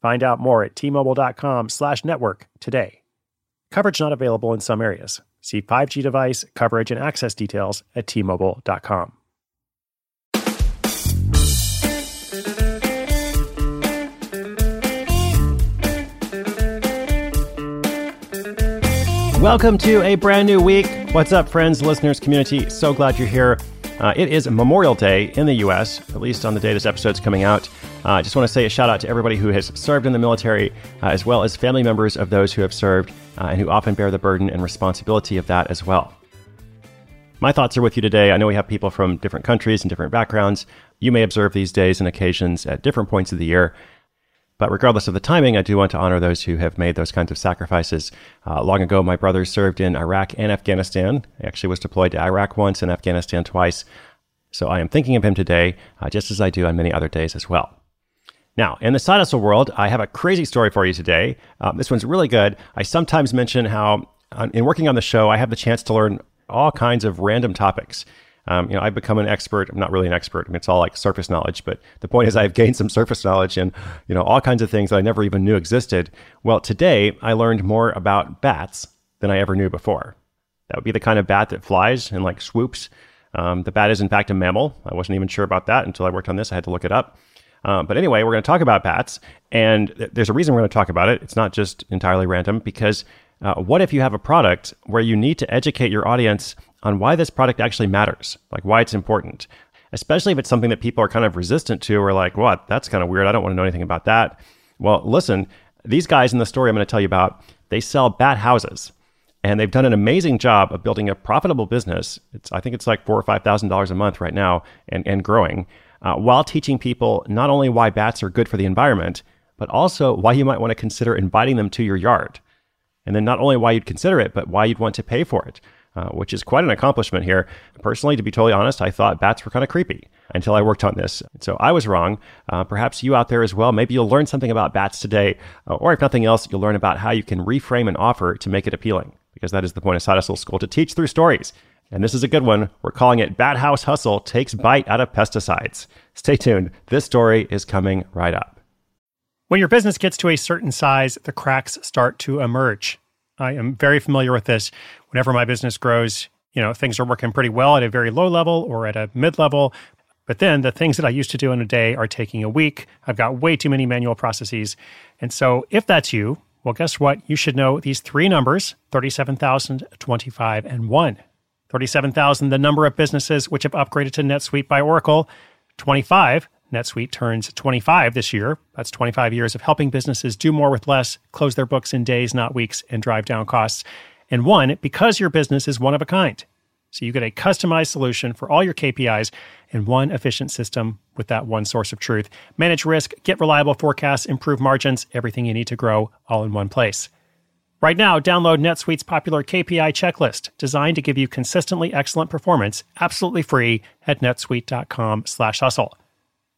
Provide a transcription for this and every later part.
Find out more at tmobile.com slash network today. Coverage not available in some areas. See 5G device, coverage, and access details at tmobile.com. Welcome to a brand new week. What's up, friends, listeners, community? So glad you're here. Uh, it is Memorial Day in the U.S., at least on the day this episode's coming out. I uh, just want to say a shout out to everybody who has served in the military, uh, as well as family members of those who have served uh, and who often bear the burden and responsibility of that as well. My thoughts are with you today. I know we have people from different countries and different backgrounds. You may observe these days and occasions at different points of the year. But regardless of the timing, I do want to honor those who have made those kinds of sacrifices. Uh, long ago, my brother served in Iraq and Afghanistan. He actually was deployed to Iraq once and Afghanistan twice. So I am thinking of him today, uh, just as I do on many other days as well. Now, in the side hustle world, I have a crazy story for you today. Um, this one's really good. I sometimes mention how, uh, in working on the show, I have the chance to learn all kinds of random topics. Um, you know, I've become an expert. I'm not really an expert. I mean, it's all like surface knowledge, but the point is I've gained some surface knowledge and, you know, all kinds of things that I never even knew existed. Well, today I learned more about bats than I ever knew before. That would be the kind of bat that flies and like swoops. Um, the bat is in fact a mammal. I wasn't even sure about that until I worked on this. I had to look it up. Um, but anyway, we're going to talk about bats, and th- there's a reason we're going to talk about it. It's not just entirely random because uh, what if you have a product where you need to educate your audience on why this product actually matters, like why it's important, especially if it's something that people are kind of resistant to or like, what, that's kind of weird. I don't want to know anything about that. Well, listen, these guys in the story I'm going to tell you about, they sell bat houses. And they've done an amazing job of building a profitable business. It's, I think it's like four or five thousand dollars a month right now, and, and growing, uh, while teaching people not only why bats are good for the environment, but also why you might want to consider inviting them to your yard. And then not only why you'd consider it, but why you'd want to pay for it uh, which is quite an accomplishment here. Personally, to be totally honest, I thought bats were kind of creepy until I worked on this. So I was wrong. Uh, perhaps you out there as well. Maybe you'll learn something about bats today, uh, or if nothing else, you'll learn about how you can reframe an offer to make it appealing, because that is the point of Side Hustle School to teach through stories. And this is a good one. We're calling it Bat House Hustle Takes Bite Out of Pesticides. Stay tuned. This story is coming right up. When your business gets to a certain size, the cracks start to emerge. I am very familiar with this. Whenever my business grows, you know, things are working pretty well at a very low level or at a mid level. But then the things that I used to do in a day are taking a week. I've got way too many manual processes. And so if that's you, well, guess what? You should know these three numbers 37,000, 25, and 1. 37,000, the number of businesses which have upgraded to NetSuite by Oracle. 25, NetSuite turns 25 this year. That's 25 years of helping businesses do more with less, close their books in days, not weeks, and drive down costs. And one, because your business is one of a kind. So you get a customized solution for all your KPIs in one efficient system with that one source of truth. Manage risk, get reliable forecasts, improve margins, everything you need to grow all in one place. Right now, download NetSuite's popular KPI checklist designed to give you consistently excellent performance absolutely free at netsuite.com slash hustle.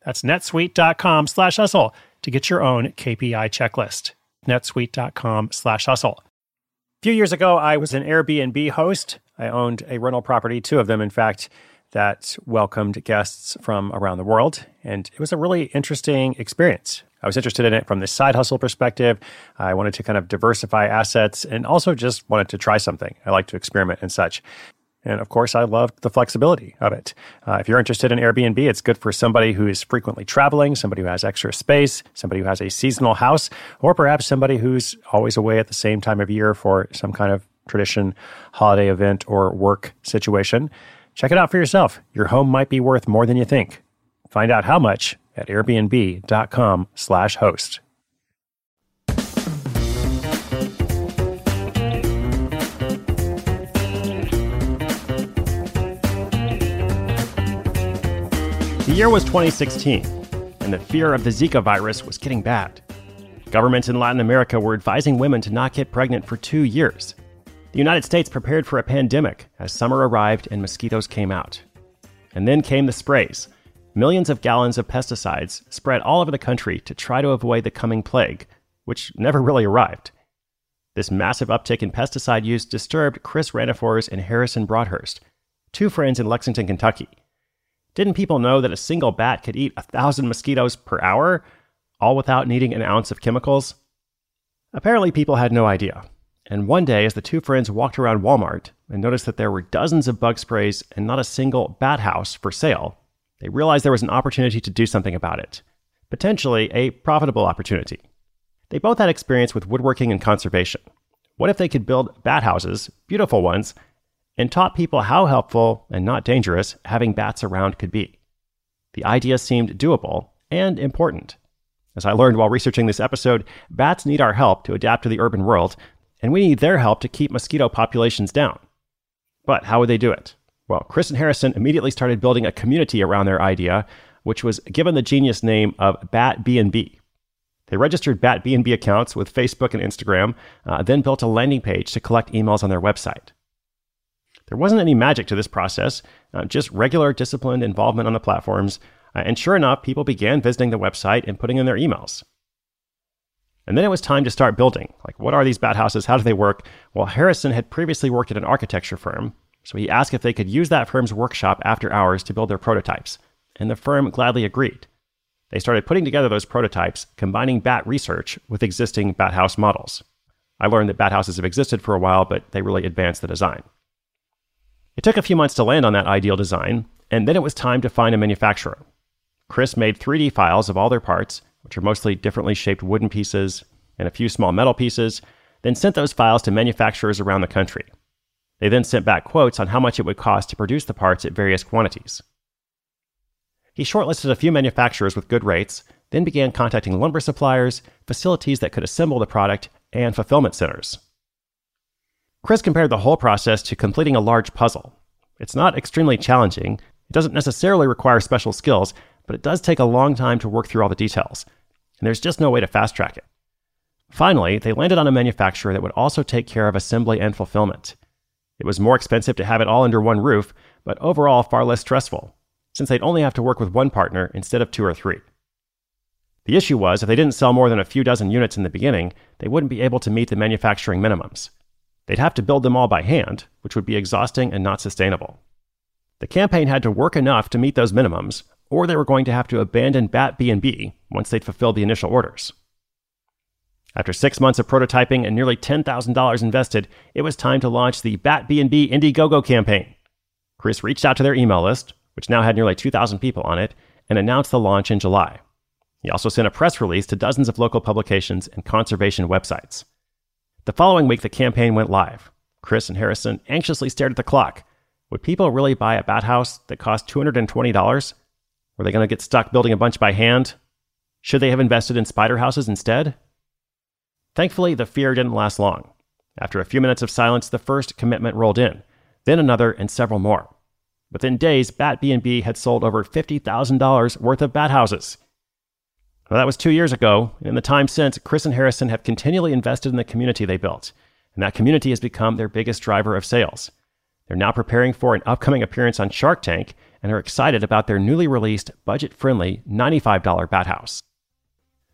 That's netsuite.com slash hustle to get your own KPI checklist. netsuite.com slash hustle. A few years ago, I was an Airbnb host. I owned a rental property, two of them, in fact, that welcomed guests from around the world. And it was a really interesting experience. I was interested in it from the side hustle perspective. I wanted to kind of diversify assets and also just wanted to try something. I like to experiment and such. And of course, I loved the flexibility of it. Uh, if you're interested in Airbnb, it's good for somebody who is frequently traveling, somebody who has extra space, somebody who has a seasonal house, or perhaps somebody who's always away at the same time of year for some kind of tradition, holiday event, or work situation. Check it out for yourself. Your home might be worth more than you think. Find out how much at airbnb.com slash host. The year was 2016, and the fear of the Zika virus was getting bad. Governments in Latin America were advising women to not get pregnant for two years. The United States prepared for a pandemic as summer arrived and mosquitoes came out. And then came the sprays. Millions of gallons of pesticides spread all over the country to try to avoid the coming plague, which never really arrived. This massive uptick in pesticide use disturbed Chris Ranifors and Harrison Broadhurst, two friends in Lexington, Kentucky. Didn't people know that a single bat could eat a thousand mosquitoes per hour, all without needing an ounce of chemicals? Apparently, people had no idea. And one day, as the two friends walked around Walmart and noticed that there were dozens of bug sprays and not a single bat house for sale, they realized there was an opportunity to do something about it. Potentially a profitable opportunity. They both had experience with woodworking and conservation. What if they could build bat houses, beautiful ones, and taught people how helpful and not dangerous having bats around could be? The idea seemed doable and important. As I learned while researching this episode, bats need our help to adapt to the urban world, and we need their help to keep mosquito populations down. But how would they do it? Well, Chris and Harrison immediately started building a community around their idea, which was given the genius name of Bat B&B. They registered Bat B&B accounts with Facebook and Instagram, uh, then built a landing page to collect emails on their website. There wasn't any magic to this process, uh, just regular, disciplined involvement on the platforms, uh, and sure enough, people began visiting the website and putting in their emails. And then it was time to start building. Like, what are these bat houses? How do they work? Well, Harrison had previously worked at an architecture firm, so he asked if they could use that firm's workshop after hours to build their prototypes, and the firm gladly agreed. They started putting together those prototypes, combining bat research with existing bat house models. I learned that bat houses have existed for a while, but they really advanced the design. It took a few months to land on that ideal design, and then it was time to find a manufacturer. Chris made 3D files of all their parts which are mostly differently shaped wooden pieces and a few small metal pieces, then sent those files to manufacturers around the country. They then sent back quotes on how much it would cost to produce the parts at various quantities. He shortlisted a few manufacturers with good rates, then began contacting lumber suppliers, facilities that could assemble the product, and fulfillment centers. Chris compared the whole process to completing a large puzzle. It's not extremely challenging, it doesn't necessarily require special skills, but it does take a long time to work through all the details, and there's just no way to fast track it. Finally, they landed on a manufacturer that would also take care of assembly and fulfillment. It was more expensive to have it all under one roof, but overall far less stressful, since they'd only have to work with one partner instead of two or three. The issue was if they didn't sell more than a few dozen units in the beginning, they wouldn't be able to meet the manufacturing minimums. They'd have to build them all by hand, which would be exhausting and not sustainable. The campaign had to work enough to meet those minimums, or they were going to have to abandon Bat B&B once they'd fulfilled the initial orders. After six months of prototyping and nearly $10,000 invested, it was time to launch the Bat B&B Indiegogo campaign. Chris reached out to their email list, which now had nearly 2,000 people on it, and announced the launch in July. He also sent a press release to dozens of local publications and conservation websites. The following week, the campaign went live. Chris and Harrison anxiously stared at the clock. Would people really buy a bat house that cost $220? Were they going to get stuck building a bunch by hand? Should they have invested in spider houses instead? Thankfully, the fear didn't last long. After a few minutes of silence, the first commitment rolled in, then another and several more. Within days, Bat B&B had sold over $50,000 worth of bat houses. That was two years ago. In the time since, Chris and Harrison have continually invested in the community they built, and that community has become their biggest driver of sales. They're now preparing for an upcoming appearance on Shark Tank and are excited about their newly released budget friendly $95 bat house.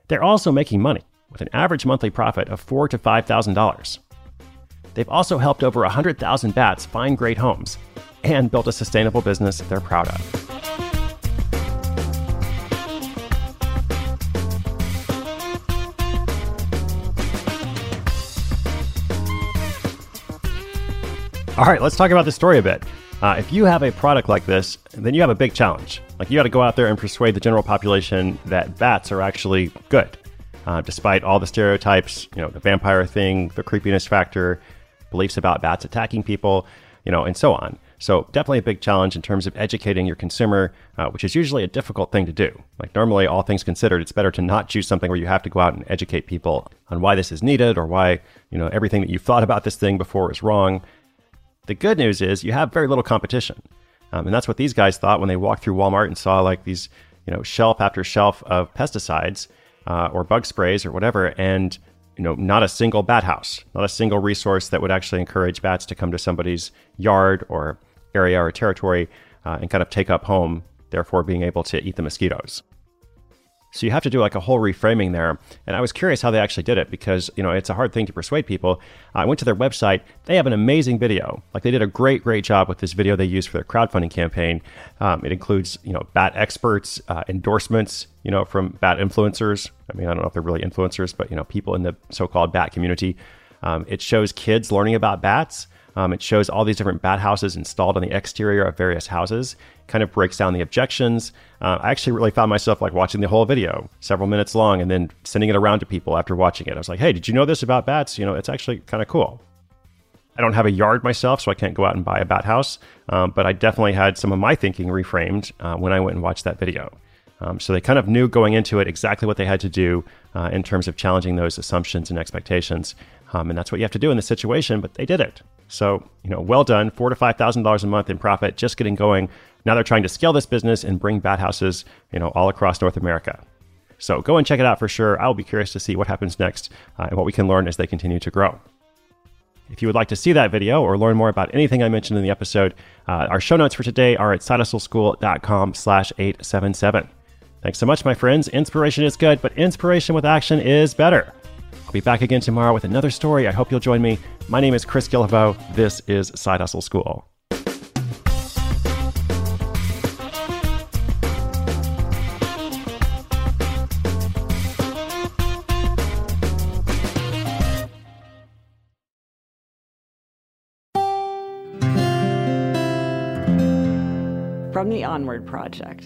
They're also making money with an average monthly profit of 4 to $5,000. They've also helped over 100,000 bats find great homes and built a sustainable business they're proud of. All right, let's talk about this story a bit. Uh, if you have a product like this, then you have a big challenge. Like you got to go out there and persuade the general population that bats are actually good, uh, despite all the stereotypes, you know, the vampire thing, the creepiness factor, beliefs about bats attacking people, you know, and so on. So definitely a big challenge in terms of educating your consumer, uh, which is usually a difficult thing to do. Like normally, all things considered, it's better to not choose something where you have to go out and educate people on why this is needed or why you know everything that you've thought about this thing before is wrong. The good news is you have very little competition. Um, and that's what these guys thought when they walked through Walmart and saw like these, you know, shelf after shelf of pesticides. Uh, or bug sprays or whatever, and you know, not a single bat house, not a single resource that would actually encourage bats to come to somebody's yard or area or territory uh, and kind of take up home, therefore being able to eat the mosquitoes. So you have to do like a whole reframing there. And I was curious how they actually did it because, you know, it's a hard thing to persuade people. I went to their website. They have an amazing video. Like they did a great, great job with this video they used for their crowdfunding campaign. Um, it includes, you know, bat experts, uh, endorsements, you know, from bat influencers. I mean, I don't know if they're really influencers, but, you know, people in the so called bat community. Um, it shows kids learning about bats. Um, it shows all these different bat houses installed on the exterior of various houses, kind of breaks down the objections. Uh, I actually really found myself like watching the whole video, several minutes long, and then sending it around to people after watching it. I was like, hey, did you know this about bats? You know, it's actually kind of cool. I don't have a yard myself, so I can't go out and buy a bat house, um, but I definitely had some of my thinking reframed uh, when I went and watched that video. Um, so they kind of knew going into it exactly what they had to do uh, in terms of challenging those assumptions and expectations. Um, and that's what you have to do in this situation, but they did it. So, you know, well done. Four to five thousand dollars a month in profit, just getting going. Now they're trying to scale this business and bring bat houses, you know, all across North America. So go and check it out for sure. I'll be curious to see what happens next uh, and what we can learn as they continue to grow. If you would like to see that video or learn more about anything I mentioned in the episode, uh, our show notes for today are at sidehustleschool.com slash 877. Thanks so much, my friends. Inspiration is good, but inspiration with action is better. I'll be back again tomorrow with another story. I hope you'll join me. My name is Chris Guillebeau. This is Side Hustle School. From the Onward Project.